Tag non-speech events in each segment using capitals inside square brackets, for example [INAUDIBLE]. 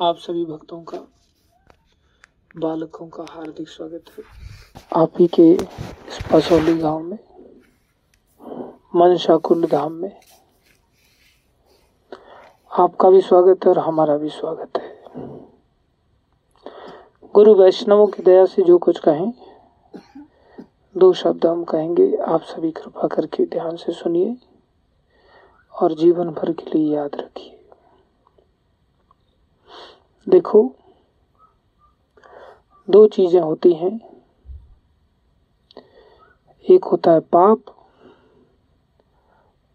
आप सभी भक्तों का, बालकों का हार्दिक स्वागत है। आप ही के इस पसौली गाँव में मनसा कुंड धाम में, आपका भी स्वागत है और हमारा भी स्वागत है। गुरु वैष्णवों की दया से जो कुछ कहें, दो शब्द हम कहेंगे। आप सभी कृपा करके ध्यान से सुनिए और जीवन भर के लिए याद रखिए। देखो, दो चीज़ें होती हैं। एक होता है पाप,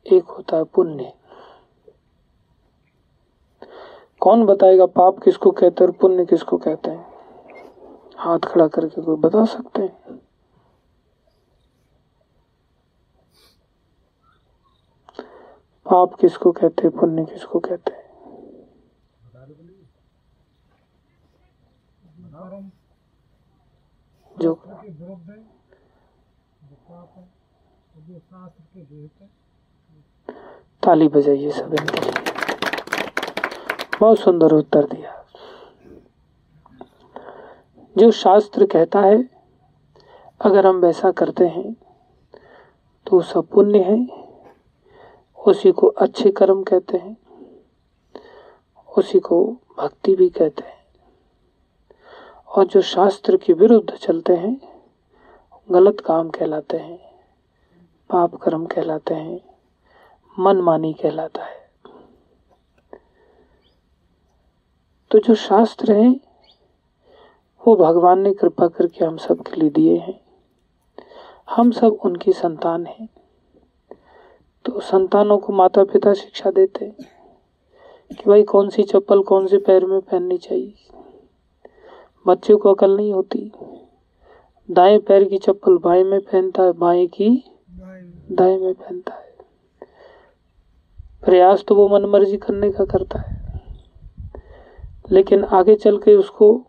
एक होता है पुण्य। कौन बताएगा पाप किसको कहते हैं और पुण्य किसको कहते हैं? हाथ खड़ा करके कोई बता सकते हैं? पाप किसको कहते हैं, पुण्य किसको कहते हैं? जो ताली बजाइए सब इनके बहुत सुंदर उत्तर दिया। जो शास्त्र कहता है, अगर हम वैसा करते हैं तो सब पुण्य है। उसी को अच्छे कर्म कहते हैं। उसी को भक्ति भी कहते हैं। और जो शास्त्र के विरुद्ध चलते हैं, गलत काम कहलाते हैं, पाप कर्म कहलाते हैं, मनमानी कहलाता है। तो जो शास्त्र हैं, वो भगवान ने कृपा करके हम सब के लिए दिए हैं। हम सब उनकी संतान हैं। तो संतानों को माता पिता शिक्षा देते हैं कि भाई कौन सी चप्पल कौन से पैर में पहननी चाहिए? बच्चे को अकल नहीं होती। दाएँ पैर की चप्पल बाएँ में पहनता है, बाएँ की दाएँ में पहनता है। प्रयास तो वो मन मर्ज़ी करने का करता है। लेकिन आगे चल के उसको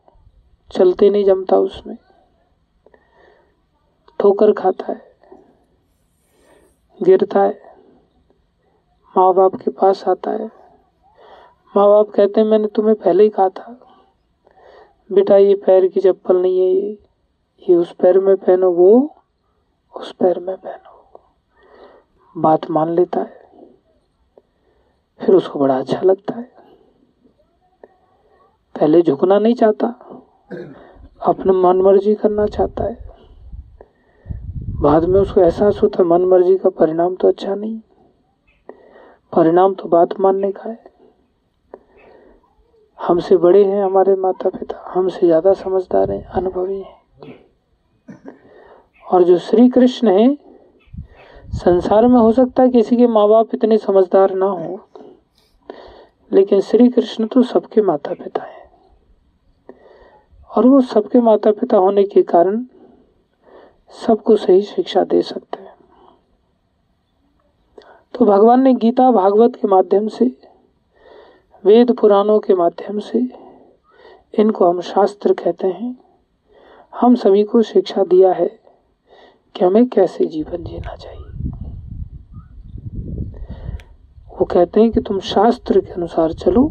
चलते नहीं जमता उसमें। ठोकर खाता है, गिरता है, माँ बाप के पास आता है। माँ बाप कहते हैं, मैंने तुम्हें पहले ही कहा था बेटा, ये पैर की चप्पल नहीं है, ये ये उस पैर में पहनो वो, उस पैर में पहनो बात मान लेता है, फिर उसको बड़ा अच्छा लगता है। पहले झुकना नहीं चाहता, अपने मन मर्ज़ी करना चाहता है। बाद में उसको एहसास होता है, मन मर्ज़ी का परिणाम तो अच्छा नहीं। परिणाम तो बात मानने का है। हमसे बड़े हैं हमारे माता पिता हमसे ज़्यादा समझदार हैं, अनुभवी हैं। और जो श्री कृष्ण है, संसार में हो सकता है किसी के माँ बाप इतने समझदार ना हो, लेकिन श्री कृष्ण तो सबके माता पिता हैं। और वो सबके माता पिता होने के कारण सबको सही शिक्षा दे सकते हैं। तो भगवान ने गीता भागवत के माध्यम से वेद पुराणों के माध्यम से इनको हम शास्त्र कहते हैं। हम सभी को शिक्षा दिया है कि हमें कैसे जीवन जीना चाहिए। वो कहते हैं कि तुम शास्त्र के अनुसार चलो,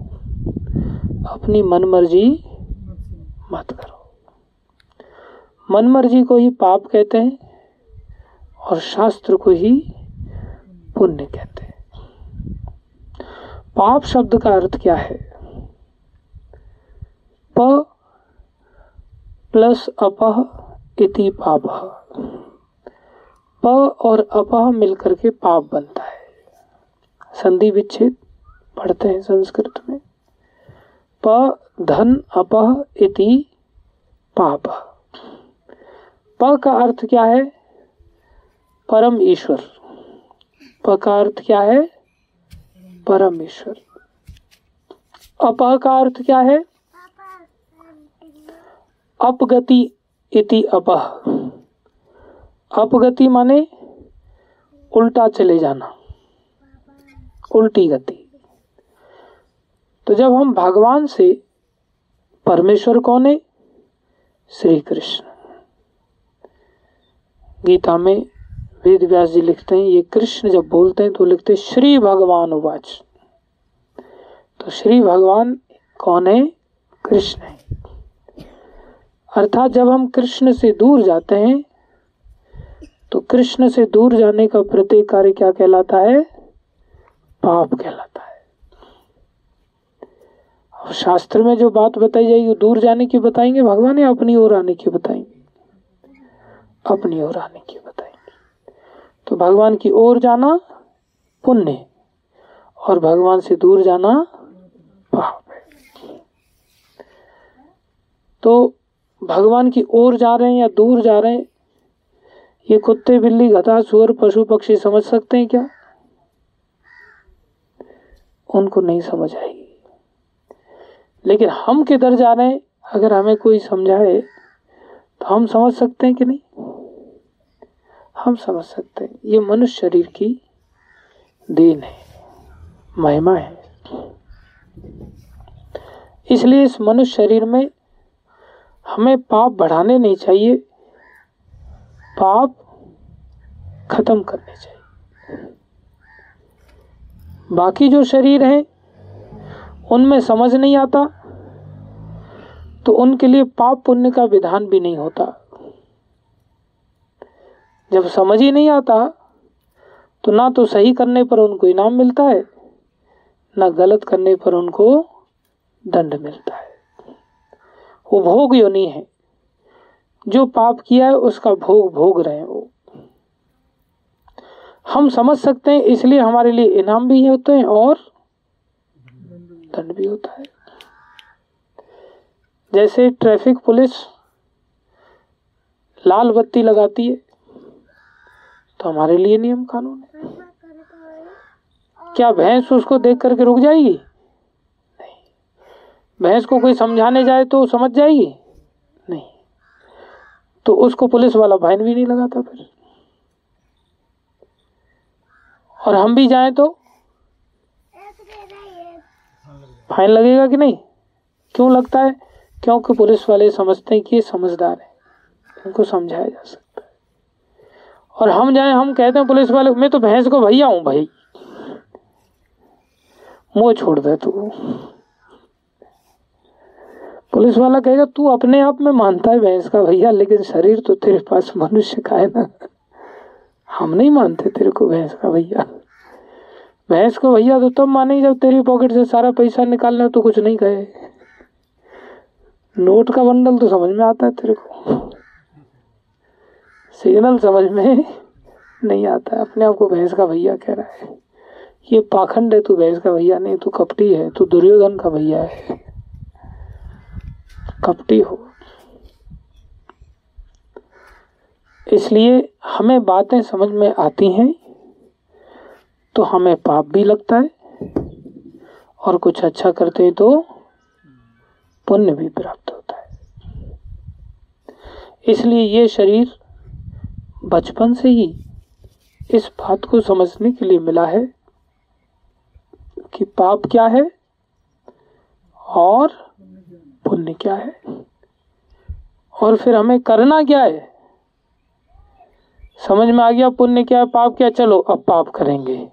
अपनी मनमर्जी मत करो। मनमर्जी को ही पाप कहते हैं और शास्त्र को ही पुण्य कहते हैं। पाप शब्द का अर्थ क्या है? प प्लस अपह इति पाप। प और अपह मिलकर के पाप बनता है। संधि विच्छेद, पढ़ते हैं संस्कृत में। प धन अपह इति पाप। प का अर्थ क्या है? परम ईश्वर। प का अर्थ क्या है? परमेश्वर। अपह का अर्थ क्या है? अपगति इति अपह। अपगति माने उल्टा चले जाना, उल्टी गति। तो जब हम भगवान से परमेश्वर कौन है? श्री कृष्ण। गीता में वेद व्यास जी लिखते हैं, ये कृष्ण जब बोलते हैं तो लिखते हैं, श्री भगवान उवाच। तो श्री भगवान कौन है? कृष्ण है। अर्थात जब हम कृष्ण से दूर जाते हैं तो कृष्ण से दूर जाने का प्रत्येक कार्य क्या कहलाता है? पाप कहलाता है। और शास्त्र में जो बात बताई जाएगी दूर जाने की बताएँगे, भगवान या अपनी ओर आने की बताएँगे। अपनी ओर आने की तो भगवान की ओर जाना पुण्य और भगवान से दूर जाना पाप तो भगवान की ओर जा रहे हैं या दूर जा रहे हैं, ये कुत्ते, बिल्ली गधा सुअर, पशु, पक्षी समझ सकते हैं क्या? उनको नहीं समझ आएगी। लेकिन हम किधर जा रहे हैं? अगर हमें कोई समझाए तो हम समझ सकते हैं कि नहीं? हम समझ सकते हैं, ये मनुष्य शरीर की देन है, महिमा है। इसलिए इस मनुष्य शरीर में हमें पाप बढ़ाने नहीं चाहिए, पाप खत्म करने चाहिए। बाकी जो शरीर है, उनमें समझ नहीं आता तो उनके लिए पाप पुण्य का विधान भी नहीं होता। जब समझ ही नहीं आता तो ना तो सही करने पर उनको इनाम मिलता है, ना गलत करने पर उनको दंड मिलता है। वो भोग योनि है। जो पाप किया है, उसका भोग भोग रहे हैं वो। हम समझ सकते हैं, इसलिए हमारे लिए इनाम भी होते हैं और दंड भी होता है। जैसे ट्रैफ़िक पुलिस लाल बत्ती लगाती है तो हमारे लिए नियम कानून है क्या भैंस उसको देख करके रुक जाएगी? नहीं। भैंस को कोई समझाने जाए तो समझ जाएगी? नहीं। तो उसको पुलिस वाला फाइन भी नहीं लगाता फिर? और हम भी जाए तो? फाइन लगेगा कि नहीं? क्यों लगता है? क्योंकि पुलिस वाले समझते हैं कि ये समझदार है। इनको समझाया जा सकता और हम जाए, हम कहते हैं, पुलिस वाले, मैं तो भैंस को भैया हूँ भाई। मुँह छोड़ दे तू। पुलिस वाला कहेगा, तू अपने आप में मानता है भैंस का भैया, लेकिन शरीर तो तेरे पास मनुष्य का है ना। हम नहीं मानते तेरे को भैंस का भैया। भैंस को भैया तो तब माने जब तेरी पॉकेट से सारा पैसा निकालना तो कुछ नहीं कहे। नोट का बंडल तो समझ में आता है तेरे को। सिग्नल समझ में नहीं आता है। अपने आप को भैंस का भैया कह रहा है। ये पाखंड है, तू भैंस का भैया नहीं, तू कपटी है, तू दुर्योधन का भैया है। कपटी हो। इसलिए हमें बातें समझ में आती हैं तो हमें पाप भी लगता है, और कुछ अच्छा करते हैं तो पुण्य भी प्राप्त होता है। इसलिए ये शरीर बचपन से ही इस बात को समझने के लिए मिला है कि पाप क्या है और पुण्य क्या है। और फिर हमें करना क्या है? समझ में आ गया पुण्य क्या है, पाप क्या चलो, अब पाप करेंगे।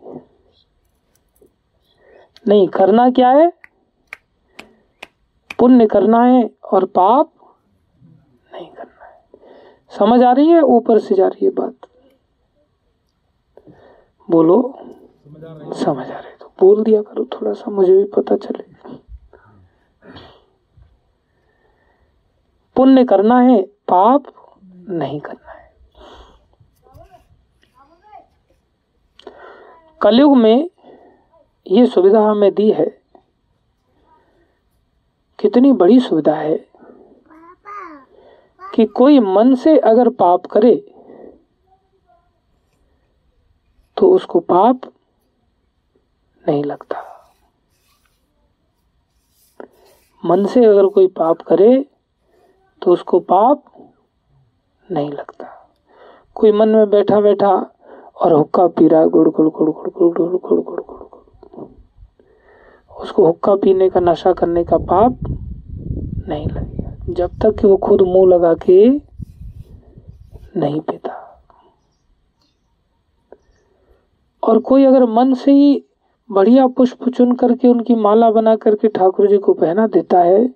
नहीं, करना क्या है? पुण्य करना है और पाप है समझ आ रही है, ऊपर से जा रही है बात? बोलो। समझ आ रही है तो बोल दिया करो थोड़ा सा, मुझे भी पता चले। पुण्य करना है, पाप नहीं करना है। कलयुग में ये सुविधा हमें दी है। कितनी बड़ी सुविधा है कि कोई मन से अगर पाप करे तो उसको पाप नहीं लगता मन से अगर कोई पाप करे तो उसको पाप नहीं लगता कोई मन में बैठा बैठा और हुक्का पी रहा है गुड़ गुड़ गुड़ गुड़ गुड़ गुड़ गुड़ गुड़ गुड़ उसको हुक्का पीने का नशा करने का पाप नहीं लगेगा जब तक कि वो खुद मुँह लगा के नहीं पीता। और कोई अगर मन से ही बढ़िया पुष्प चुन करके उनकी माला बना करके ठाकुर जी को पहना देता है,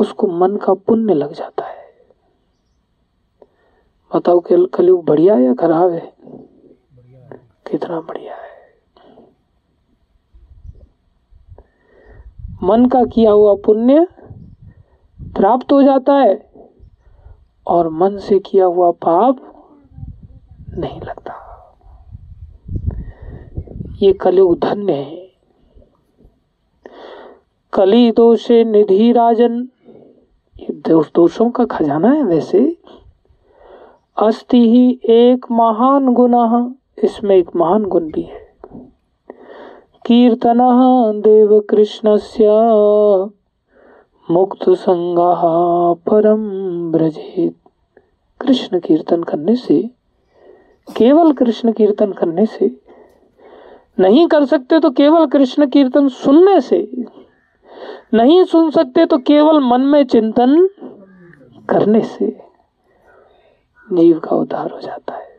उसको मन का पुण्य लग जाता है। बताओ कि कलयुग बढ़िया या खराब है? कितना बढ़िया है। मन का किया हुआ पुण्य प्राप्त हो जाता है और मन से किया हुआ पाप नहीं लगता। ये कलयुग धन्य है। कली दोषे निधि राजन, ये दोष का खजाना है वैसे। अस्ति ही एक महान गुना इसमें एक महान गुण भी है। कीर्तन देव कृष्ण से मुक्त संगा परम ब्रजेत कृष्ण कीर्तन करने से, केवल कृष्ण कीर्तन करने से, नहीं कर सकते तो केवल कृष्ण कीर्तन सुनने से, नहीं सुन सकते तो केवल मन में चिंतन करने से, जीव का उद्धार हो जाता है।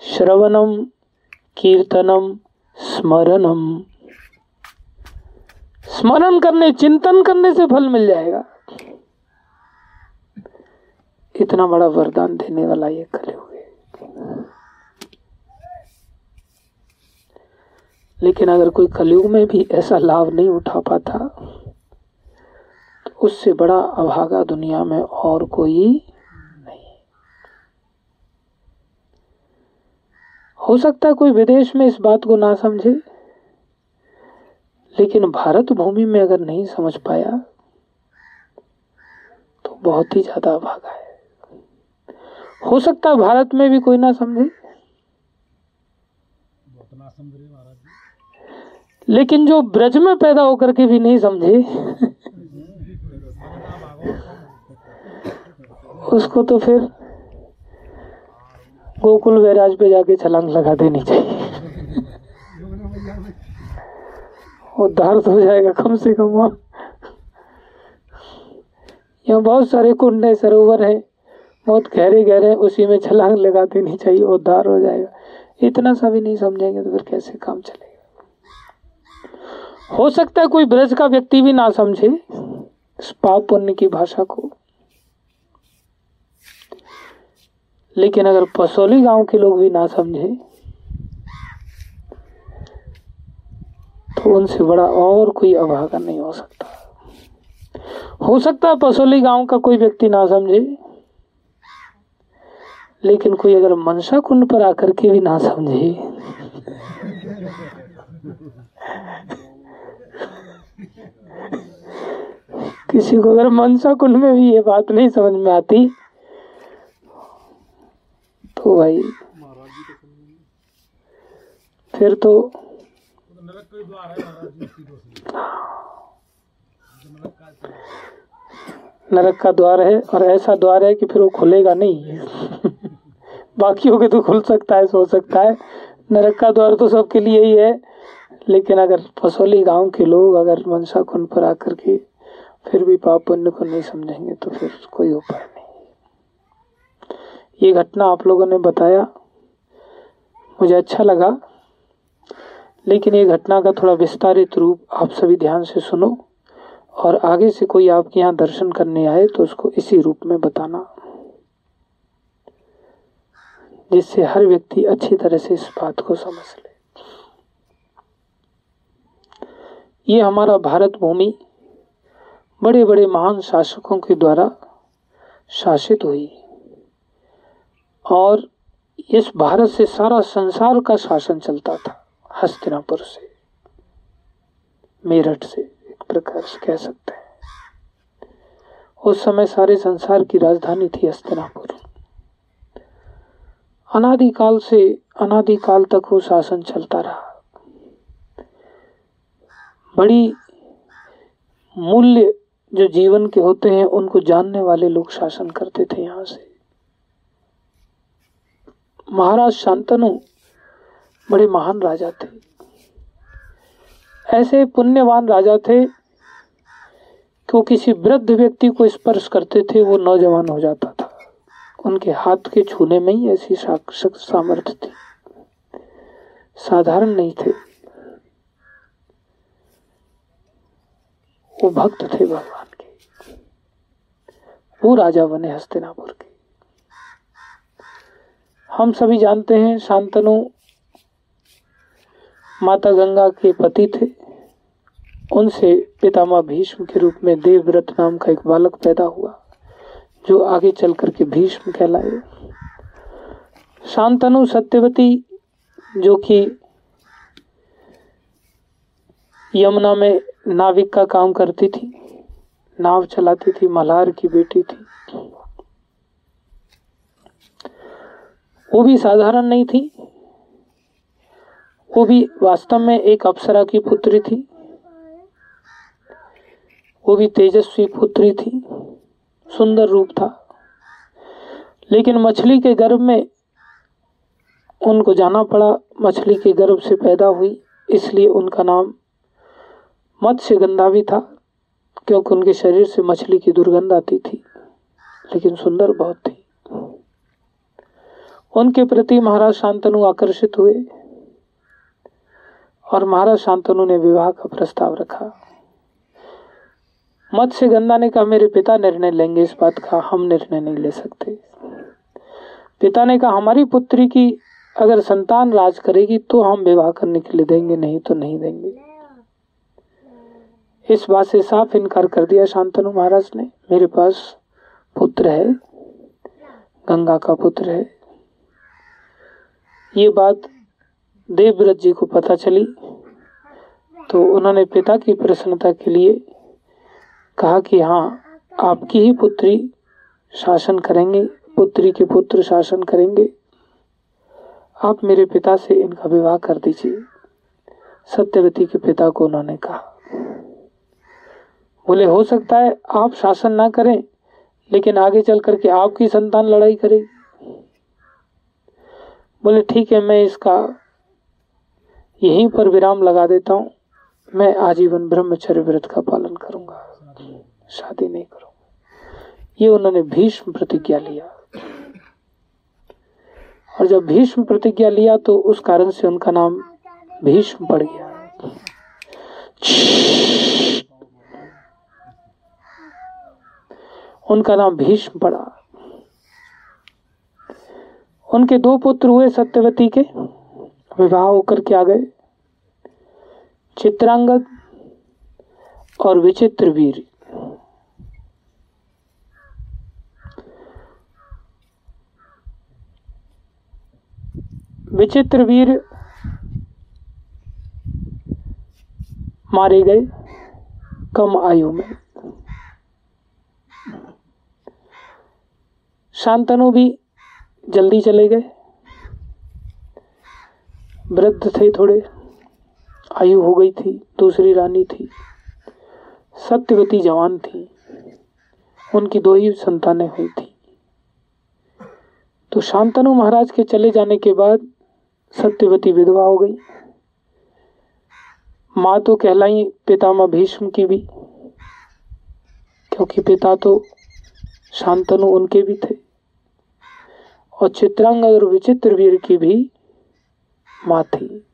श्रवणम, कीर्तनम, स्मरणम स्मरण करने, चिंतन करने से फल मिल जाएगा। इतना बड़ा वरदान देने वाला ये कलयुग है लेकिन अगर कोई कलयुग में भी ऐसा लाभ नहीं उठा पाता तो उससे बड़ा अभागा दुनिया में और कोई नहीं। हो सकता कोई विदेश में इस बात को ना समझे लेकिन भारत भूमि में अगर नहीं समझ पाया तो बहुत ही ज़्यादा अभागा है। हो सकता है भारत में भी कोई ना समझे। लेकिन जो ब्रज में पैदा होकर के भी नहीं समझे, उसको तो फिर गोकुल वैराज पे जाके छलांग लगा देनी चाहिए। उद्धार तो हो जाएगा कम से कम वहाँ। यहाँ बहुत सारे कुंड है सरोवर है, बहुत गहरे गहरे उसी में छलांग लगा देनी चाहिए, उद्धार हो जाएगा। इतना सा भी नहीं समझेंगे तो फिर कैसे काम चलेगा? हो सकता है कोई ब्रज का व्यक्ति भी ना समझे इस पाप पुण्य की भाषा को। लेकिन अगर पसोली गाँव के लोग भी ना समझे उनसे बड़ा और कोई अभागा नहीं हो सकता। हो सकता है पसोली गाँव का कोई व्यक्ति ना समझे, लेकिन कोई अगर मनसा कुंड पर आकर के भी ना समझे। किसी को अगर मनसा कुंड में भी ये बात नहीं समझ में आती तो भाई, फिर तो नरक का द्वार है और ऐसा द्वार है कि फिर वो खुलेगा नहीं। [LAUGHS] बाकियों के तो खुल सकता है, सो सकता है। नरक का द्वार तो सबके लिए ही है, लेकिन अगर फसोली गाँव के लोग अगर मनसा कुंड पर आकर के फिर भी पाप पुण्य को नहीं समझेंगे तो फिर कोई उपाय नहीं। ये घटना आप लोगों ने बताया, मुझे अच्छा लगा। लेकिन ये घटना का थोड़ा विस्तारित रूप आप सभी ध्यान से सुनो और आगे से कोई आपके यहाँ दर्शन करने आए तो उसको इसी रूप में बताना, जिससे हर व्यक्ति अच्छी तरह से इस बात को समझ ले। ये हमारा भारत भूमि बड़े बड़े महान शासकों के द्वारा शासित हुई और इस भारत से सारा संसार का शासन चलता था। हस्तिनापुर से, मेरठ से एक प्रकार से कह सकते हैं। उस समय सारे संसार की राजधानी थी हस्तिनापुर। अनादिकाल से अनादिकाल तक वो शासन चलता रहा। बड़ी मूल्य जो जीवन के होते हैं, उनको जानने वाले लोग शासन करते थे यहाँ से। महाराज शांतनु बड़े महान राजा थे। ऐसे पुण्यवान राजा थे कि वो किसी वृद्ध व्यक्ति को स्पर्श करते थे, वो नौजवान हो जाता था। उनके हाथ के छूने में ही ऐसी सामर्थ्य थी। साधारण नहीं थे। वो भक्त थे भगवान के। वो राजा बने हस्तिनापुर के। हम सभी जानते हैं शांतनु माता गंगा के पति थे। उनसे पितामह भीष्म के रूप में देवव्रत नाम का एक बालक पैदा हुआ, जो आगे चल करके भीष्म कहलाए। शांतनु सत्यवती, जो कि यमुना में नाविक का काम करती थी, नाव चलाती थी, मल्हार की बेटी थी। वो भी साधारण नहीं थी वो भी वास्तव में एक अप्सरा की पुत्री थी। वो भी तेजस्वी पुत्री थी। सुंदर रूप था। लेकिन मछली के गर्भ में उनको जाना पड़ा। मछली के गर्भ से पैदा हुई, इसलिए उनका नाम मत्स्य गंधा भी था, क्योंकि उनके शरीर से मछली की दुर्गंध आती थी, लेकिन सुंदर बहुत थी। उनके प्रति महाराज शांतनु आकर्षित हुए। और महाराज शांतनु ने विवाह का प्रस्ताव रखा। मत्स्य गंधा ने कहा, मेरे पिता निर्णय लेंगे, इस बात का हम निर्णय नहीं ले सकते। पिता ने कहा, हमारी पुत्री की अगर संतान राज करेगी तो हम विवाह करने के लिए देंगे, नहीं तो नहीं देंगे। इस बात से साफ़ इनकार कर दिया शांतनु महाराज ने। मेरे पास पुत्र है, गंगा का पुत्र है। ये बात देवव्रत जी को पता चली। तो उन्होंने पिता की प्रसन्नता के लिए कहा कि हाँ आपकी ही पुत्री शासन करेंगे, पुत्री के पुत्र शासन करेंगे। आप मेरे पिता से इनका विवाह कर दीजिए, सत्यवती के पिता को उन्होंने कहा। बोले, हो सकता है आप शासन ना करें, लेकिन आगे चल करके आपकी संतान लड़ाई करेगी बोले, ठीक है, मैं इसका यहीं पर विराम लगा देता हूँ। मैं आजीवन ब्रह्मचर्य व्रत का पालन करूँगा। शादी नहीं करूँगा। ये उन्होंने भीष्म प्रतिज्ञा लिया। और जब भीष्म प्रतिज्ञा लिया तो उस कारण से उनका नाम भीष्म पड़ गया। उनका नाम भीष्म पड़ा। उनके दो पुत्र हुए सत्यवती के। विवाह होकर के आ गए। चित्रांगद और विचित्र वीर। विचित्र वीर मारे गए कम आयु में। शांतनु भी जल्दी चले गए। वृद्ध थे थोड़े। आयु हो गई थी, दूसरी रानी थी। सत्यवती जवान थी। उनकी दो ही संतानें हुई थी। तो शांतनु महाराज के चले जाने के बाद सत्यवती विधवा हो गई। माँ तो कहलाई पितामह भीष्म की भी, क्योंकि पिता तो शांतनु उनके भी थे। और चित्रांग और विचित्र वीर की भी माँ थी।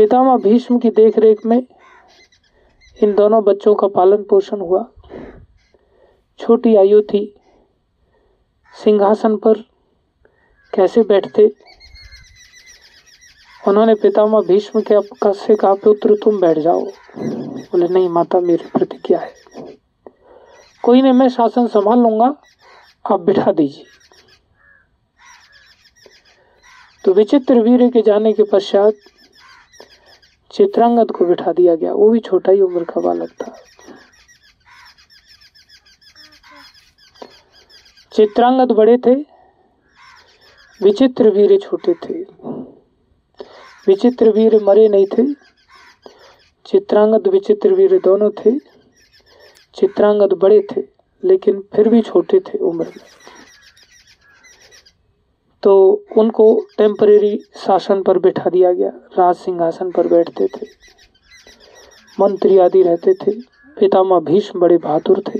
पितामह भीष्म की देखरेख में इन दोनों बच्चों का पालन पोषण हुआ। छोटी आयु थी। सिंहासन पर कैसे बैठते? उन्होंने पितामह भीष्म के से कहा पुत्र, तुम बैठ जाओ। बोले, नहीं माता, मेरी प्रतिज्ञा है? कोई नहीं, मैं शासन संभाल लूँगा। आप बिठा दीजिए। तो विचित्र वीर के जाने के पश्चात चित्रांगद को बिठा दिया गया। वो भी छोटा ही उम्र का बालक था। चित्रांगद बड़े थे, विचित्र वीर छोटे थे। विचित्र वीर मरे नहीं थे, चित्रांगद विचित्र वीर दोनों थे, चित्रांगद बड़े थे, लेकिन फिर भी छोटे थे उम्र में। तो उनको टेम्परेरी शासन पर बैठा दिया गया। राज सिंहासन पर बैठते थे। मंत्री आदि रहते थे। पितामह भीष्म बड़े बहादुर थे।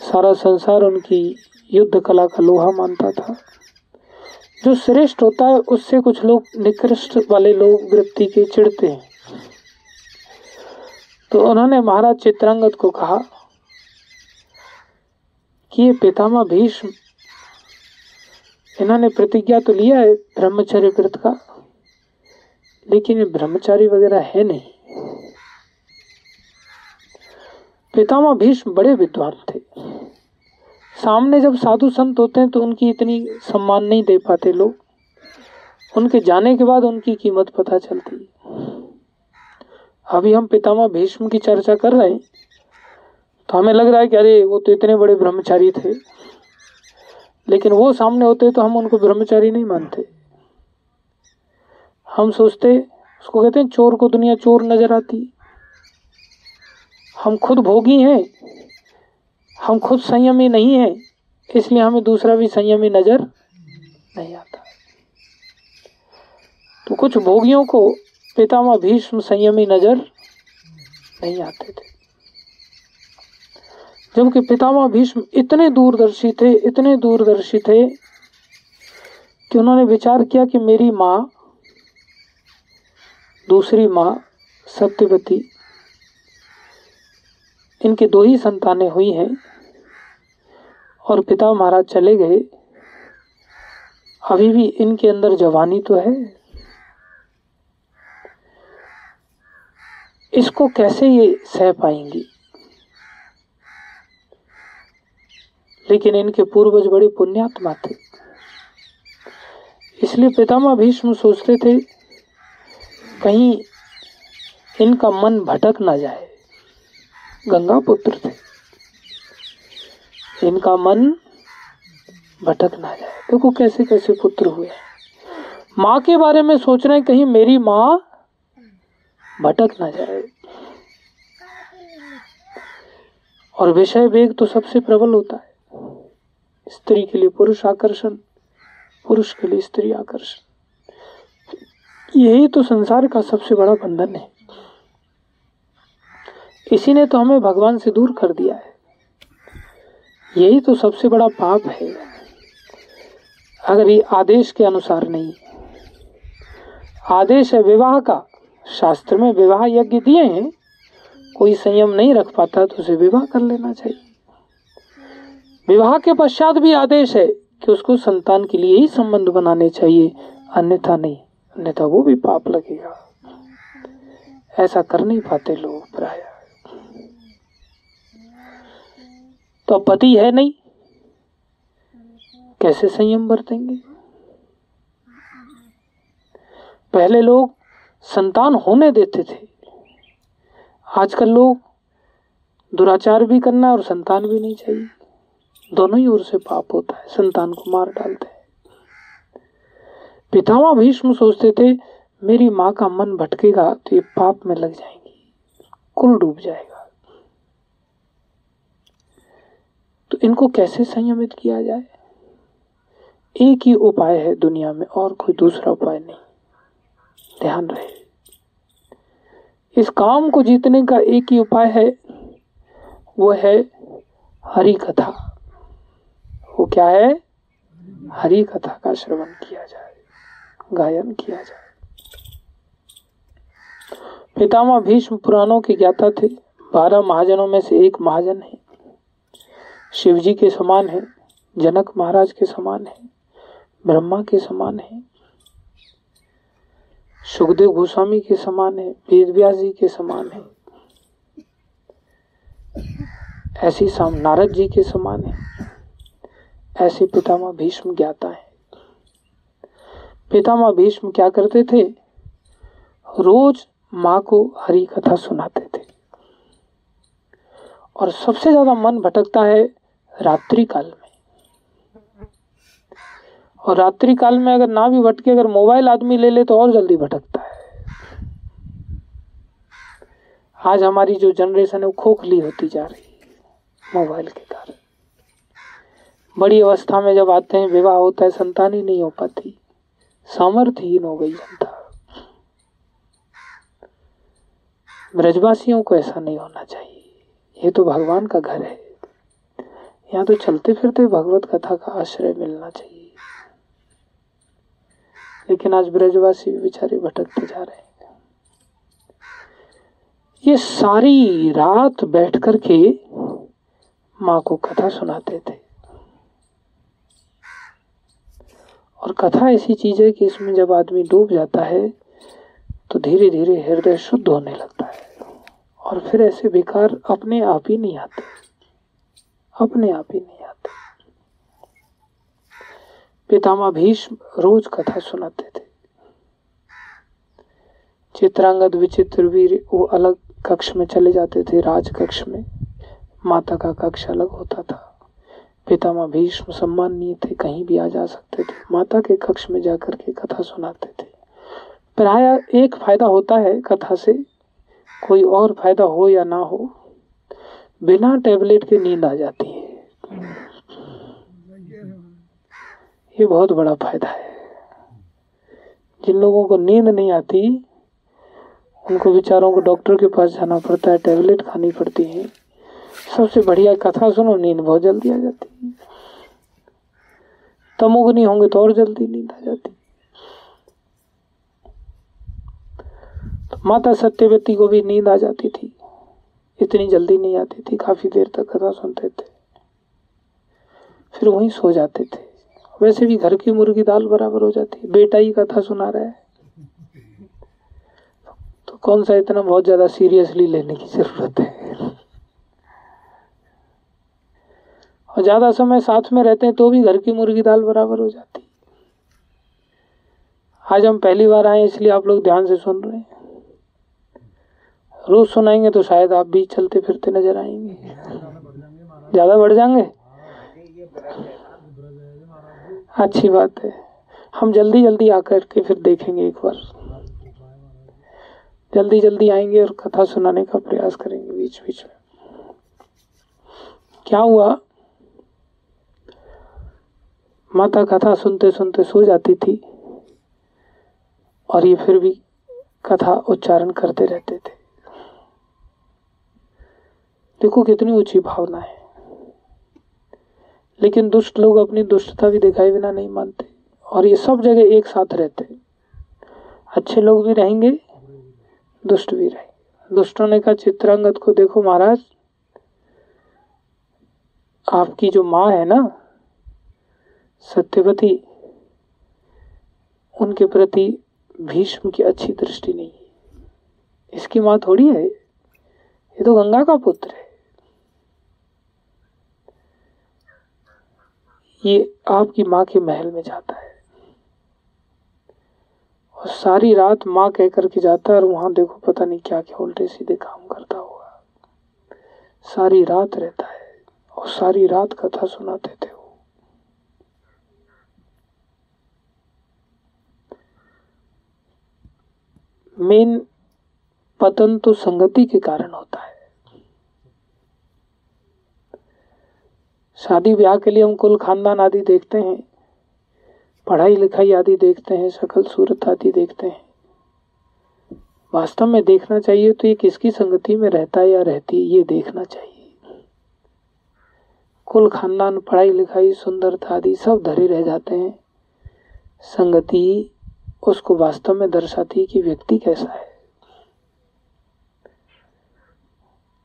सारा संसार उनकी युद्ध कला का लोहा मानता था। जो श्रेष्ठ होता है, उससे कुछ लोग निकृष्ट वाले लोग वृत्ति के चिढ़ते हैं। तो उन्होंने महाराज चित्रांगत को कहा कि ये पितामह भीष्म इन्होंने प्रतिज्ञा तो लिया है ब्रह्मचर्य व्रत का, लेकिन ये ब्रह्मचारी वगैरह है नहीं। पितामह भीष्म बड़े विद्वान थे। सामने जब साधु संत होते हैं तो उनकी इतनी सम्मान नहीं दे पाते लोग। उनके जाने के बाद उनकी कीमत पता चलती। अभी हम पितामह भीष्म की चर्चा कर रहे हैं तो हमें लग रहा है कि अरे, वो तो इतने बड़े ब्रह्मचारी थे। लेकिन वो सामने होते तो हम उनको ब्रह्मचारी नहीं मानते। हम सोचते, उसको कहते हैं, चोर को दुनिया चोर नज़र आती। हम खुद भोगी हैं, हम खुद संयमी नहीं है, इसलिए हमें दूसरा भी संयमी नज़र नहीं आता। तो कुछ भोगियों को पितामह भीष्म संयमी नज़र नहीं आते थे। जबकि पितामह भीष्म इतने दूरदर्शी थे, इतने दूरदर्शी थे कि उन्होंने विचार किया कि मेरी माँ, दूसरी माँ, सत्यवती, इनके दो ही संतानें हुई हैं और पिता महाराज चले गए। अभी भी इनके अंदर जवानी तो है। इसको कैसे ये सह पाएँगी? लेकिन इनके पूर्वज बड़े पुण्यात्मा थे। इसलिए पितामह भीष्म सोचते थे, कहीं इनका मन भटक ना जाए। गंगा पुत्र थे। इनका मन भटक ना जाए। देखो कैसे कैसे पुत्र हुए माँ के बारे में सोच रहे कहीं मेरी माँ भटक ना जाए। और विषय वेग तो सबसे प्रबल होता है। स्त्री के लिए पुरुष आकर्षण, पुरुष के लिए स्त्री आकर्षण। यही तो संसार का सबसे बड़ा बंधन है। इसी ने तो हमें भगवान से दूर कर दिया है। यही तो सबसे बड़ा पाप है। अगर ये आदेश के अनुसार नहीं आदेश है विवाह का। शास्त्र में विवाह यज्ञ दिए हैं। कोई संयम नहीं रख पाता तो उसे विवाह कर लेना चाहिए। विवाह के पश्चात भी आदेश है कि उसको संतान के लिए ही संबंध बनाने चाहिए, अन्यथा नहीं, अन्यथा वो भी पाप लगेगा। ऐसा कर नहीं पाते लोग प्राय। तो पति है नहीं, कैसे संयम बरतेंगे? पहले लोग संतान होने देते थे। आजकल लोग दुराचार भी करना और संतान भी नहीं चाहिए। दोनों ही ओर से पाप होता है, संतान को मार डालते हैं। पितामा भीष्म सोचते थे, मेरी माँ का मन भटकेगा तो ये पाप में लग जाएँगी, कुल डूब जाएगा। तो इनको कैसे संयमित किया जाए? एक ही उपाय है दुनिया में, और कोई दूसरा उपाय नहीं। ध्यान रहे। इस काम को जीतने का एक ही उपाय है, वो है हरी कथा वो क्या है? हरि कथा का श्रवण किया जाए, गायन किया जाए। पितामह भीष्म पुराणों के ज्ञाता थे। बारह महाजनों में से एक महाजन है। शिव जी के समान है, जनक महाराज के समान है, ब्रह्मा के समान है, सुखदेव गोस्वामी के समान है वेद व्यास जी के समान है। ऐसी नारद जी के समान है। ऐसे पितामह भीष्म ज्ञाता है। पितामह भीष्म क्या करते थे? रोज माँ को हरी कथा सुनाते थे। और सबसे ज़्यादा मन भटकता है रात्रि काल में। और रात्रि काल में अगर ना भी भटके, अगर मोबाइल आदमी ले ले तो और जल्दी भटकता है। आज हमारी जो जनरेशन है वो खोखली होती जा रही है मोबाइल के कारण। बड़ी अवस्था में जब आते हैं विवाह होता है, संतान ही नहीं हो पाती। सामर्थ्यहीन हो गई जनता। ब्रजवासियों को ऐसा नहीं होना चाहिए। ये तो भगवान का घर है। यहाँ तो चलते फिरते भगवत कथा का आश्रय मिलना चाहिए। लेकिन आज ब्रजवासी भी बेचारे भटकते जा रहे हैं। ये सारी रात बैठ कर के माँ को कथा सुनाते थे। और कथा ऐसी चीज़ है कि इसमें जब आदमी डूब जाता है तो धीरे धीरे हृदय शुद्ध होने लगता है। और फिर ऐसे विकार अपने आप ही नहीं आते। अपने आप ही नहीं आते। पितामा भीष्म रोज कथा सुनाते थे। चित्रांगद विचित्र वीर वो अलग कक्ष में चले जाते थे राज कक्ष में। माता का कक्ष अलग होता था। पितामा भीष्म सम्माननीय थे, कहीं भी आ जा सकते थे। माता के कक्ष में जाकर के कथा सुनाते थे। प्राय एक फ़ायदा होता है कथा से, कोई और फ़ायदा हो या ना हो, बिना टेबलेट के नींद आ जाती है। ये बहुत बड़ा फ़ायदा है। जिन लोगों को नींद नहीं आती, उनको बेचारों को डॉक्टर के पास जाना पड़ता है, टेबलेट खानी पड़ती है। सबसे बढ़िया कथा सुनो, नींद बहुत जल्दी आ जाती है। तमोगनी होंगे तो और जल्दी नींद आ जाती तो माता सत्यवती को भी नींद आ जाती थी। इतनी जल्दी नहीं आती थी, काफ़ी देर तक कथा सुनते थे। फिर वहीं सो जाते थे। वैसे भी घर की मुर्गी दाल बराबर हो जाती है। बेटा ही कथा सुना रहा है। तो कौन सा इतना बहुत ज़्यादा सीरियसली लेने की ज़रूरत है? और ज़्यादा समय साथ में रहते हैं तो भी घर की मुर्गी दाल बराबर हो जाती आज हम पहली बार आए इसलिए आप लोग ध्यान से सुन रहे हैं। रोज सुनाएँगे तो शायद आप भी चलते फिरते नज़र आएँगे। ज़्यादा बढ़ जाएँगे? अच्छी बात है। हम जल्दी जल्दी आकर के फिर देखेंगे एक बार। जल्दी जल्दी आएँगे और कथा सुनाने का प्रयास करेंगे बीच बीच में। क्या हुआ? माता कथा सुनते सुनते सो जाती थी और ये फिर भी कथा उच्चारण करते रहते थे। देखो कितनी ऊँची भावना है। लेकिन दुष्ट लोग अपनी दुष्टता भी दिखाई बिना नहीं मानते और ये सब जगह एक साथ रहते अच्छे लोग भी रहेंगे, दुष्ट भी रहेंगे। दुष्टों ने कहा चित्रांगत को देखो महाराज, आपकी जो माँ है ना सत्यवती, उनके प्रति भीष्म की अच्छी दृष्टि नहीं इसकी माँ थोड़ी है। ये तो गंगा का पुत्र है। ये आपकी माँ के महल में जाता है। और सारी रात माँ कह करके जाता है और वहाँ देखो पता नहीं क्या क्या उल्टे सीधे काम करता हुआ। सारी रात रहता है और सारी रात कथा सुनाते थे वो मेन पतन तो संगति के कारण होता है। शादी ब्याह के लिए हम कुल खानदान आदि देखते हैं, पढ़ाई लिखाई आदि देखते हैं, सकल सूरत आदि देखते हैं। वास्तव में देखना चाहिए तो ये किसकी संगति में रहता है या रहती है, ये देखना चाहिए। कुल खानदान, पढ़ाई लिखाई, सुंदरता आदि सब धरे रह जाते हैं। संगति उसको वास्तव में दर्शाती है कि व्यक्ति कैसा है।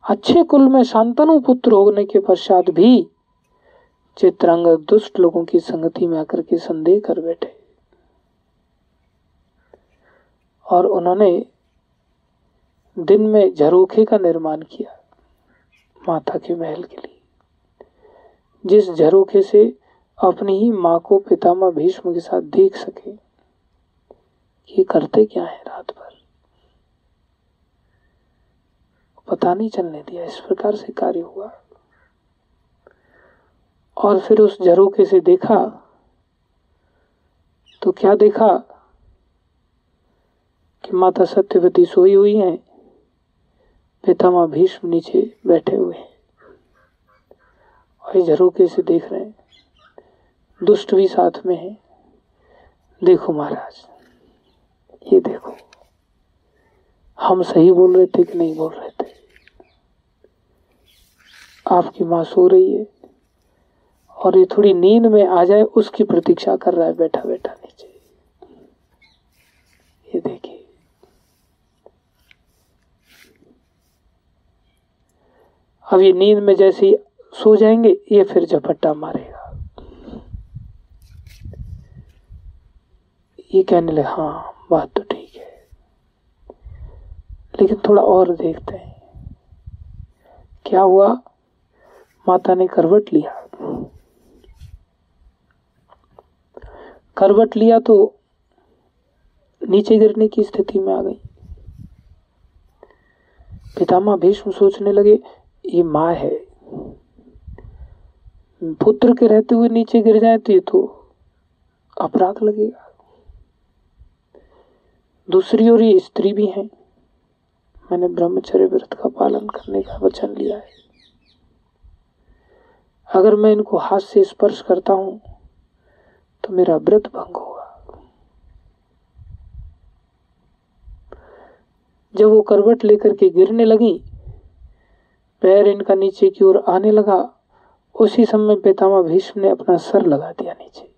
अच्छे कुल में शांतनु पुत्र होने के पश्चात भी चित्रांग दुष्ट लोगों की संगति में आकर के संदेह कर बैठे। और उन्होंने दिन में झरोखे का निर्माण किया माता के महल के लिए। जिस झरोखे से अपनी ही माँ को पितामह भीष्म के साथ देख सके ये करते क्या है रात भर? पता नहीं चलने दिया, इस प्रकार से कार्य हुआ। और फिर उस झरोखे से देखा तो क्या देखा? कि माता सत्यवती सोई हुई हैं, पितामह भीष्म नीचे बैठे हुए हैं। और झरोखे से देख रहे हैं, दुष्ट भी साथ में है। देखो महाराज। ये देखो। हम सही बोल रहे थे कि नहीं बोल रहे थे? आपकी माँ सो रही है और ये थोड़ी नींद में आ जाए, उसकी प्रतीक्षा कर रहा है बैठा बैठा नीचे। ये देखिए। अब ये नींद में जैसे ही सो जाएँगे, ये फिर झपट्टा मारेगा। ये कहने लगे हाँ बात तो ठीक है। लेकिन थोड़ा और देखते हैं। क्या हुआ? माता ने करवट लिया। करवट लिया तो नीचे गिरने की स्थिति में आ गई। पितामह भीष्म सोचने लगे, ये माँ है। पुत्र के रहते हुए नीचे गिर जाए तो ये तो अपराध लगेगा। दूसरी ओर ये स्त्री भी है। मैंने ब्रह्मचर्य व्रत का पालन करने का वचन लिया है। अगर मैं इनको हाथ से स्पर्श करता हूँ तो मेरा व्रत भंग होगा। जब वो करवट लेकर के गिरने लगी, पैर इनका नीचे की ओर आने लगा, उसी समय पितामह भीष्म ने अपना सर लगा दिया नीचे।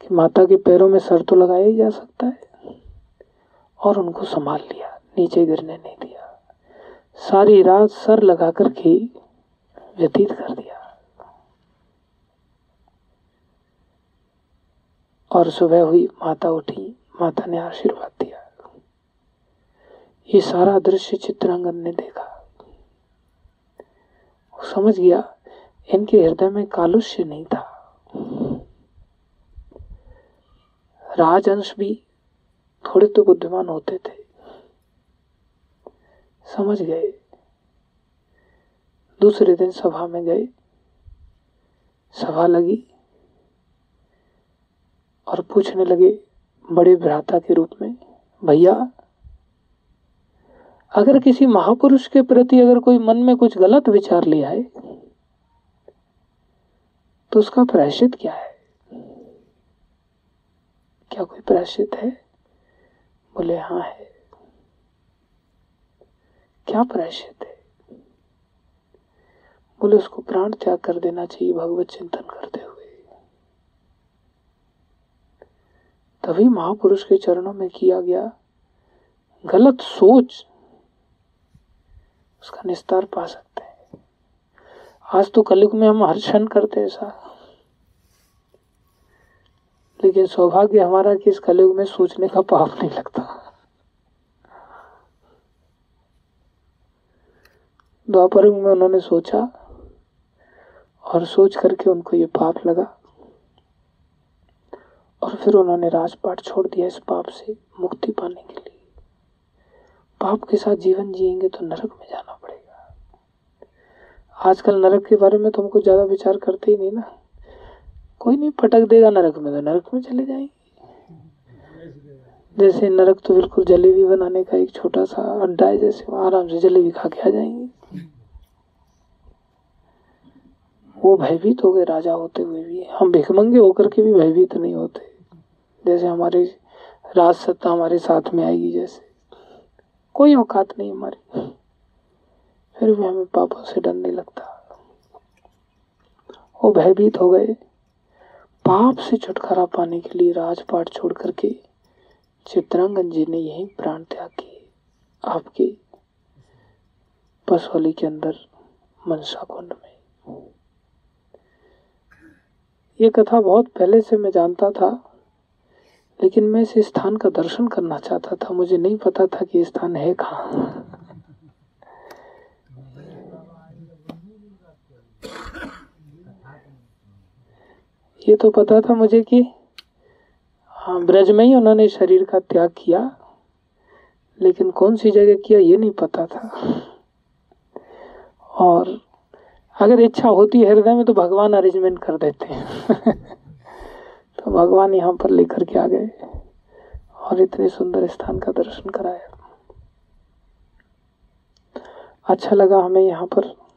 कि माता के पैरों में सर तो लगाया ही जा सकता है। और उनको संभाल लिया, नीचे गिरने नहीं दिया। सारी रात सर लगा करके व्यतीत कर दिया। और सुबह हुई, माता उठी, माता ने आशीर्वाद दिया। ये सारा दृश्य चित्रांगन ने देखा। समझ गया, इनके हृदय में कालुष्य नहीं था। राजंश भी थोड़े तो बुद्धिमान होते थे। समझ गए। दूसरे दिन सभा में गए। सभा लगी और पूछने लगे बड़े भ्राता के रूप में, भैया, अगर किसी महापुरुष के प्रति अगर कोई मन में कुछ गलत विचार ले आए तो उसका प्रायश्चित क्या है? क्या कोई प्रायश्चित है? बोले हाँ है। क्या प्रायश्चित है? बोले, उसको प्राण त्याग कर देना चाहिए भगवत चिंतन करते हुए। तभी महापुरुष के चरणों में किया गया गलत सोच उसका निस्तार पा सकते हैं। आज तो कलयुग में हम हर क्षण करते ऐसा लेकिन सौभाग्य हमारा कि इस कलयुग में सोचने का पाप नहीं लगता। द्वापर में उन्होंने सोचा और सोच करके उनको ये पाप लगा और फिर उन्होंने राजपाट छोड़ दिया इस पाप से मुक्ति पाने के लिए। पाप के साथ जीवन जिएँगे तो नरक में जाना पड़ेगा। आजकल नरक के बारे में तो हमको ज़्यादा विचार करते ही नहीं ना। कोई नहीं पटक देगा, नरक में तो नरक में चले जाएँगे। जैसे नरक तो बिल्कुल जलेबी बनाने का एक छोटा सा अड्डा है, जैसे आराम से जलेबी खा के आ जाएँगे। वो भयभीत हो गए, राजा होते हुए भी। हम भिखमंगे होकर के भी भयभीत नहीं होते। जैसे हमारे राज सत्ता हमारे साथ में आएगी जैसे। कोई औकात नहीं हमारी। फिर भी हमें पापों से डर नहीं लगता। वो भयभीत हो गए। पाप से छुटकारा पाने के लिए राजपाट छोड़ करके चित्रांगन जी ने यही प्राण त्याग किए। आपके पसवली के अंदर मनसा कुंड में। ये कथा बहुत पहले से मैं जानता था, लेकिन मैं इस स्थान का दर्शन करना चाहता था। मुझे नहीं पता था कि स्थान है कहाँ। ये तो पता था मुझे कि हाँ ब्रज में ही उन्होंने शरीर का त्याग किया, लेकिन कौन सी जगह किया ये नहीं पता था। और अगर इच्छा होती है हृदय में तो भगवान अरेंजमेंट कर देते हैं। [LAUGHS] तो भगवान यहाँ पर लेकर के आ गए और इतने सुंदर स्थान का दर्शन कराया। अच्छा लगा हमें यहाँ पर।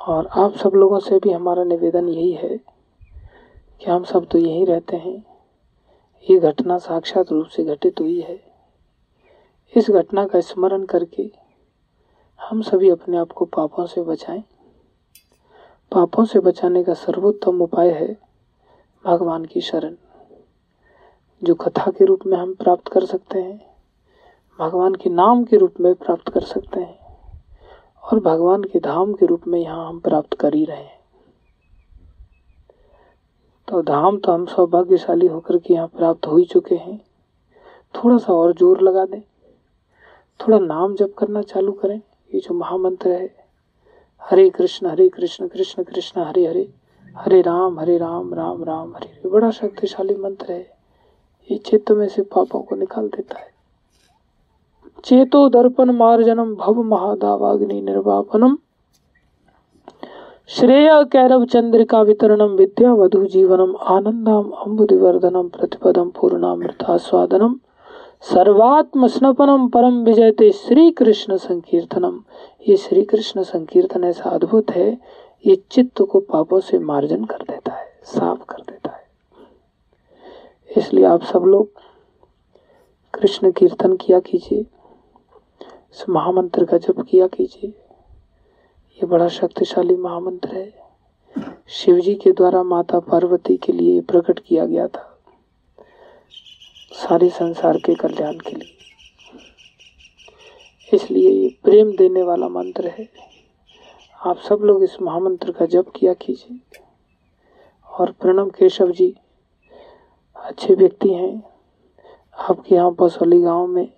और आप सब लोगों से भी हमारा निवेदन यही है कि हम सब तो यहीं रहते हैं। ये घटना साक्षात रूप से घटित हुई है। इस घटना का स्मरण करके हम सभी अपने आप को पापों से बचाएँ। पापों से बचाने का सर्वोत्तम उपाय है भगवान की शरण, जो कथा के रूप में हम प्राप्त कर सकते हैं, भगवान के नाम के रूप में प्राप्त कर सकते हैं। और भगवान के धाम के रूप में यहाँ हम प्राप्त कर ही रहे हैं। तो धाम तो हम सौभाग्यशाली होकर के यहाँ प्राप्त हो ही चुके हैं। थोड़ा सा और ज़ोर लगा दें। थोड़ा नाम जप करना चालू करें। ये जो महामंत्र है, हरे कृष्ण हरे कृष्ण कृष्ण कृष्ण, हरे हरे हरे राम हरे राम राम राम, हरे हरे, बड़ा शक्तिशाली मंत्र है। ये चित्त में से पापों को निकाल देता है। चेतो दर्पण मार्जनम भव महादावाग्नि निर्वापनम। श्रेय कैरव चंद्रिका वितरणम विद्या वधु जीवनम आनंदम अम्बुदिवर्धनम प्रतिपदम पूर्णामृतास्वादनम। सर्वात्म स्नपनम परम विजयते श्री कृष्ण संकीर्तनम। ये श्री कृष्ण संकीर्तन ऐसा अद्भुत है, ये चित्त को पापों से मार्जन कर देता है, साफ़ कर देता है। इसलिए आप सब लोग कृष्ण कीर्तन किया कीजिए। इस महामंत्र का जप किया कीजिए। ये बड़ा शक्तिशाली महामंत्र है। शिव जी के द्वारा माता पार्वती के लिए प्रकट किया गया था। सारे संसार के कल्याण के लिए। इसलिए ये प्रेम देने वाला मंत्र है। आप सब लोग इस महामंत्र का जप किया कीजिए। और प्रणम केशव जी, अच्छे व्यक्ति हैं। आपके यहाँ बसौली गाँव में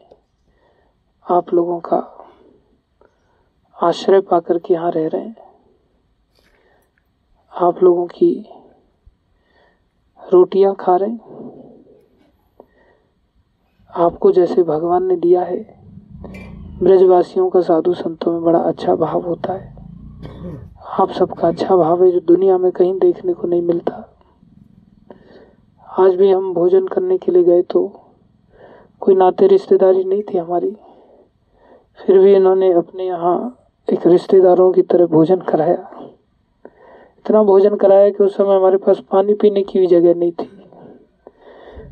आप लोगों का आश्रय पाकर के यहाँ रह रहे हैं। आप लोगों की रोटियाँ खा रहे हैं। आपको जैसे भगवान ने दिया है, ब्रजवासियों का साधु संतों में बड़ा अच्छा भाव होता है। आप सबका अच्छा भाव है जो दुनिया में कहीं देखने को नहीं मिलता। आज भी हम भोजन करने के लिए गए तो कोई नाते रिश्तेदारी नहीं थी हमारी। फिर भी इन्होंने अपने यहाँ एक रिश्तेदारों की तरह भोजन कराया। इतना भोजन कराया कि उस समय हमारे पास पानी पीने की भी जगह नहीं थी।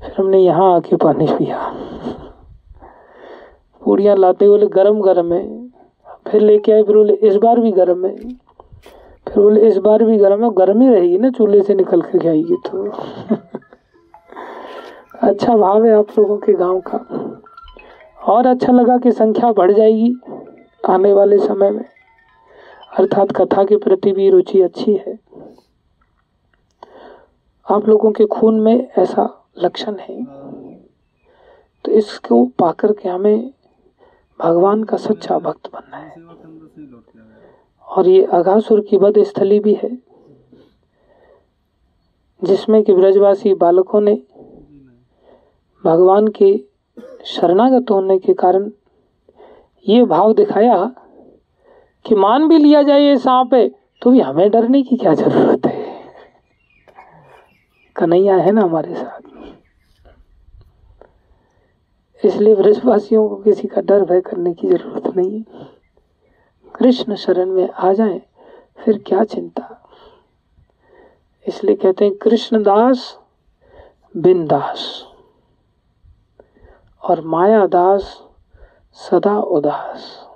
फिर हमने यहाँ आके पानी पिया। पूड़ियाँ लाते बोले, गरम गरम है। फिर लेके आए, फिर बोले, इस बार भी गर्म है। फिर बोले, इस बार भी गर्म है, गर्म ही रहेगी ना, चूल्हे से निकल कर खाएगी तो। [LAUGHS] अच्छा भाव है आप लोगों के गाँव का। और अच्छा लगा कि संख्या बढ़ जाएगी आने वाले समय में। अर्थात कथा के प्रति भी रुचि अच्छी है। आप लोगों के खून में ऐसा लक्षण है। तो इसको पाकर के हमें भगवान का सच्चा भक्त बनना है। और ये अघासुर की बद स्थली भी है, जिसमें कि ब्रजवासी बालकों ने भगवान के शरणागत होने के कारण ये भाव दिखाया कि मान भी लिया जाए ये सांप है तो भी हमें डरने की क्या ज़रूरत है? कन्हैया है ना हमारे साथ। इसलिए ब्रजवासियों को किसी का डर भय करने की ज़रूरत नहीं कृष्ण शरण में आ जाए, फिर क्या चिंता? इसलिए कहते हैं कृष्णदास बिंदास और माया दास सदा उदास।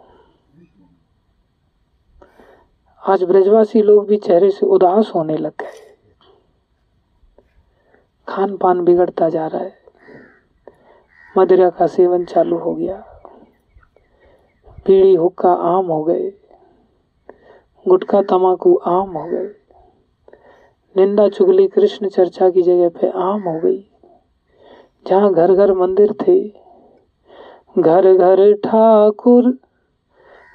आज ब्रजवासी लोग भी चेहरे से उदास होने लग गए। खान पान बिगड़ता जा रहा है। मदिरा का सेवन चालू हो गया। पीड़ी हुक्का आम हो गए। गुटखा तमाकू आम हो गए। निंदा चुगली कृष्ण चर्चा की जगह पे आम हो गई। जहाँ घर घर मंदिर थे घर घर ठाकुर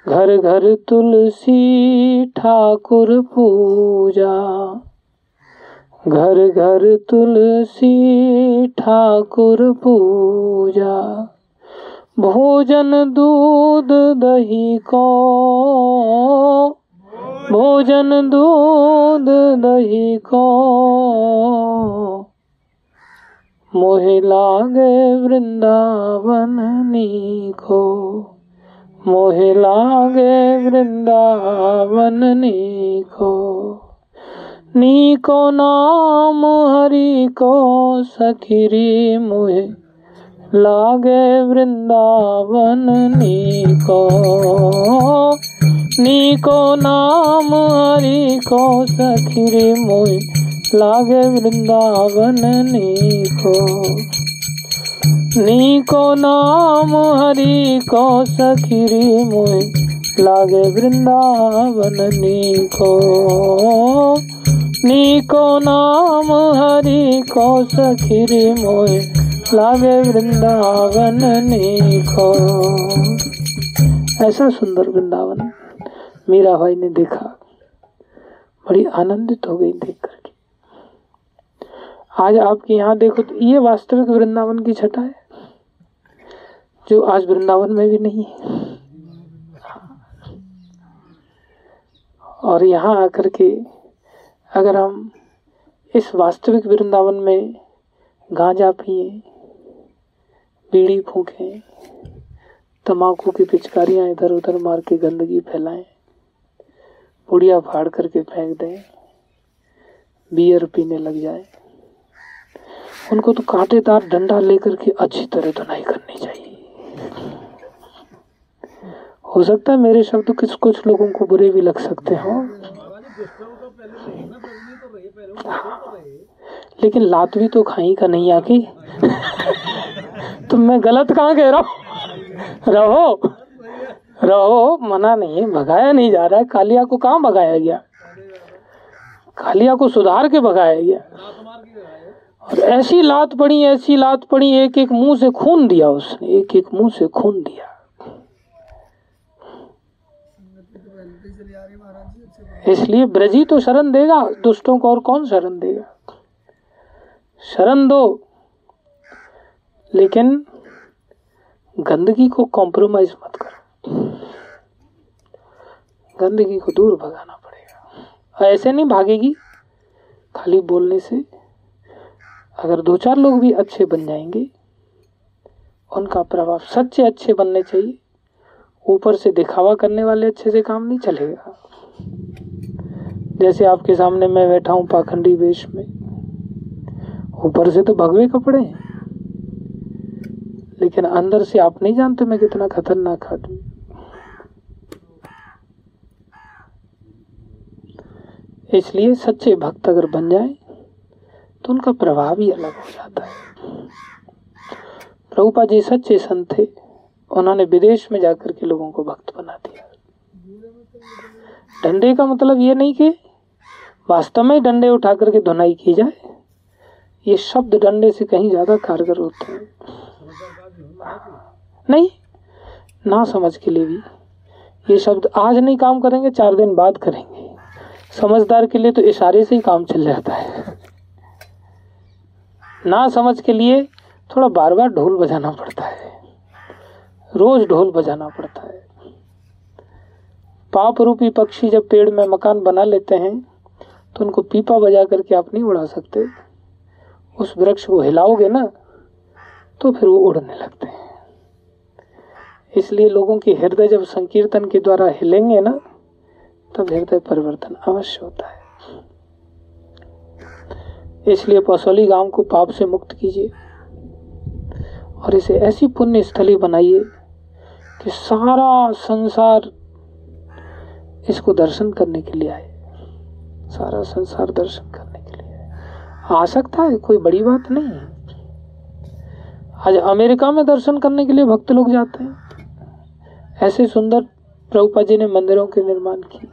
घर घर तुलसी ठाकुर पूजा घर घर तुलसी ठाकुर पूजा, भोजन दूध दही को, भोजन दूध दही को। मोहे लागे वृंदावन नीको मोहे लागे वृंदावन नीको नीको नाम हरि को सखिरी मोहे लागे वृंदावन नीको नीको नाम हरि को सखिरी मोहे लागे वृंदावन नीको नीको नाम हरि को सखिरी मोह। लागे वृंदावन नीको नीको नाम हरि को सखी मोए लागे वृंदावन नीको ऐसा सुंदर वृंदावन मीरा भाई ने देखा। बड़ी आनंदित हो गई देख करके आज आपके यहाँ देखो तो ये वास्तविक वृंदावन की छटा है, जो आज वृंदावन में भी नहीं है। और यहाँ आकर के अगर हम इस वास्तविक वृंदावन में गांजा पिए, बीड़ी फूकें तम्बाकू की पिचकारियाँ इधर उधर मार के गंदगी फैलाएँ, पुड़िया फाड़ करके फेंक दें बियर पीने लग जाए उनको तो कांटेदार डंडा लेकर के अच्छी तरह धुनाई करनी चाहिए। हो सकता है मेरे शब्द किस कुछ लोगों को बुरे भी लग सकते हो। लेकिन लात भी तो खाई का नहीं आके। [LAUGHS] तो मैं गलत कहाँ कह रहा रहो। रहो, मना नहीं है, भगाया नहीं जा रहा है। कालिया को कहाँ भगाया गया? कालिया को सुधार के भगाया गया। और ऐसी लात पड़ी, ऐसी लात पड़ी एक एक मुँह से खून दिया उसने एक एक मुँह से खून दिया। इसलिए ब्रजी तो शरण देगा, दुष्टों को और कौन शरण देगा? शरण दो। लेकिन गंदगी को कॉम्प्रोमाइज मत करो। गंदगी को दूर भगाना पड़ेगा। ऐसे नहीं भागेगी, खाली बोलने से अगर दो चार लोग भी अच्छे बन जाएँगे, उनका प्रभाव सच्चे अच्छे बनने चाहिए। ऊपर से दिखावा करने वाले अच्छे से काम नहीं चलेगा। जैसे आपके सामने मैं बैठा हूँ पाखंडी वेश में, ऊपर से तो भगवे कपड़े हैं। लेकिन अंदर से आप नहीं जानते मैं कितना खतरनाक आदमी इसलिए सच्चे भक्त अगर बन जाए तो उनका प्रभाव ही अलग हो जाता है। प्रभुपा जी सच्चे संत थे। उन्होंने विदेश में जाकर के लोगों को भक्त बना दिया। डंडे का मतलब ये नहीं कि वास्तव में डंडे उठा करके धुनाई की जाए। ये शब्द डंडे से कहीं ज़्यादा कारगर होते हैं। नहीं, ना समझ के लिए भी। ये शब्द आज नहीं काम करेंगे, चार दिन बाद करेंगे। समझदार के लिए तो इशारे से ही काम चल जाता है। ना समझ के लिए थोड़ा बार बार ढोल बजाना पड़ता है। रोज ढोल बजाना पड़ता है। पाप रूपी पक्षी जब पेड़ में मकान बना लेते हैं तो उनको पीपा बजा करके आप नहीं उड़ा सकते। उस वृक्ष को हिलाओगे ना तो फिर वो उड़ने लगते हैं। इसलिए लोगों के हृदय जब संकीर्तन के द्वारा हिलेंगे ना, तब हृदय परिवर्तन अवश्य होता है। इसलिए पसौली गाँव को पाप से मुक्त कीजिए। और इसे ऐसी पुण्य स्थली बनाइए कि सारा संसार इसको दर्शन करने के लिए आए। सारा संसार दर्शन करने के लिए आ सकता है, कोई बड़ी बात नहीं है। आज अमेरिका में दर्शन करने के लिए भक्त लोग जाते हैं। ऐसे सुंदर प्रभुपा जी ने मंदिरों के निर्माण किए।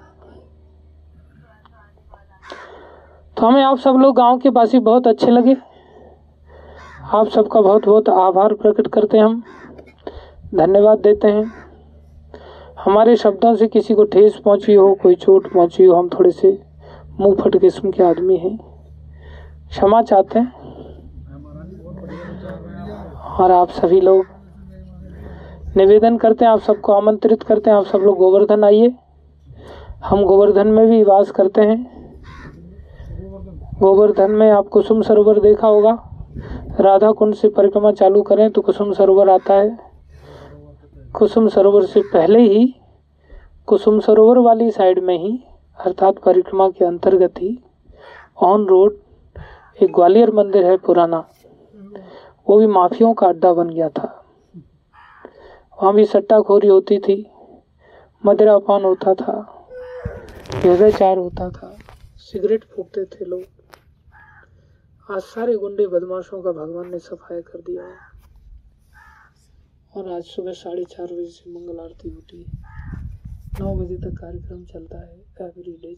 तो हमें आप सब लोग गाँव के पासी बहुत अच्छे लगे। आप सबका बहुत बहुत आभार प्रकट करते हैं हम। धन्यवाद देते हैं। हमारे शब्दों से किसी को ठेस पहुँची हो, कोई चोट पहुँची हो, हम थोड़े से मुँह फट किस्म के आदमी हैं। क्षमा चाहते हैं। और आप सभी लोग निवेदन करते हैं, आप सबको आमंत्रित करते हैं। आप सब लोग गोवर्धन आइए। हम गोवर्धन में भी वास करते हैं। गोवर्धन में आप कुसुम सरोवर देखा होगा। राधा कुंड से परिक्रमा चालू करें तो कुसुम सरोवर आता है। कुसुम सरोवर से पहले ही कुसुम सरोवर वाली साइड में ही, अर्थात परिक्रमा के अंतर्गत ही, ऑन रोड एक ग्वालियर मंदिर है पुराना। वो भी माफियों का अड्डा बन गया था। वहाँ भी सट्टाखोरी होती थी। मदिरापान होता था। व्यवचार होता था। सिगरेट फूकते थे लोग। आज सारे गुंडे बदमाशों का भगवान ने सफाया कर दिया है। और आज सुबह साढ़े चार बजे से मंगल आरती होती है। नौ बजे तक कार्यक्रम चलता है एवरी डे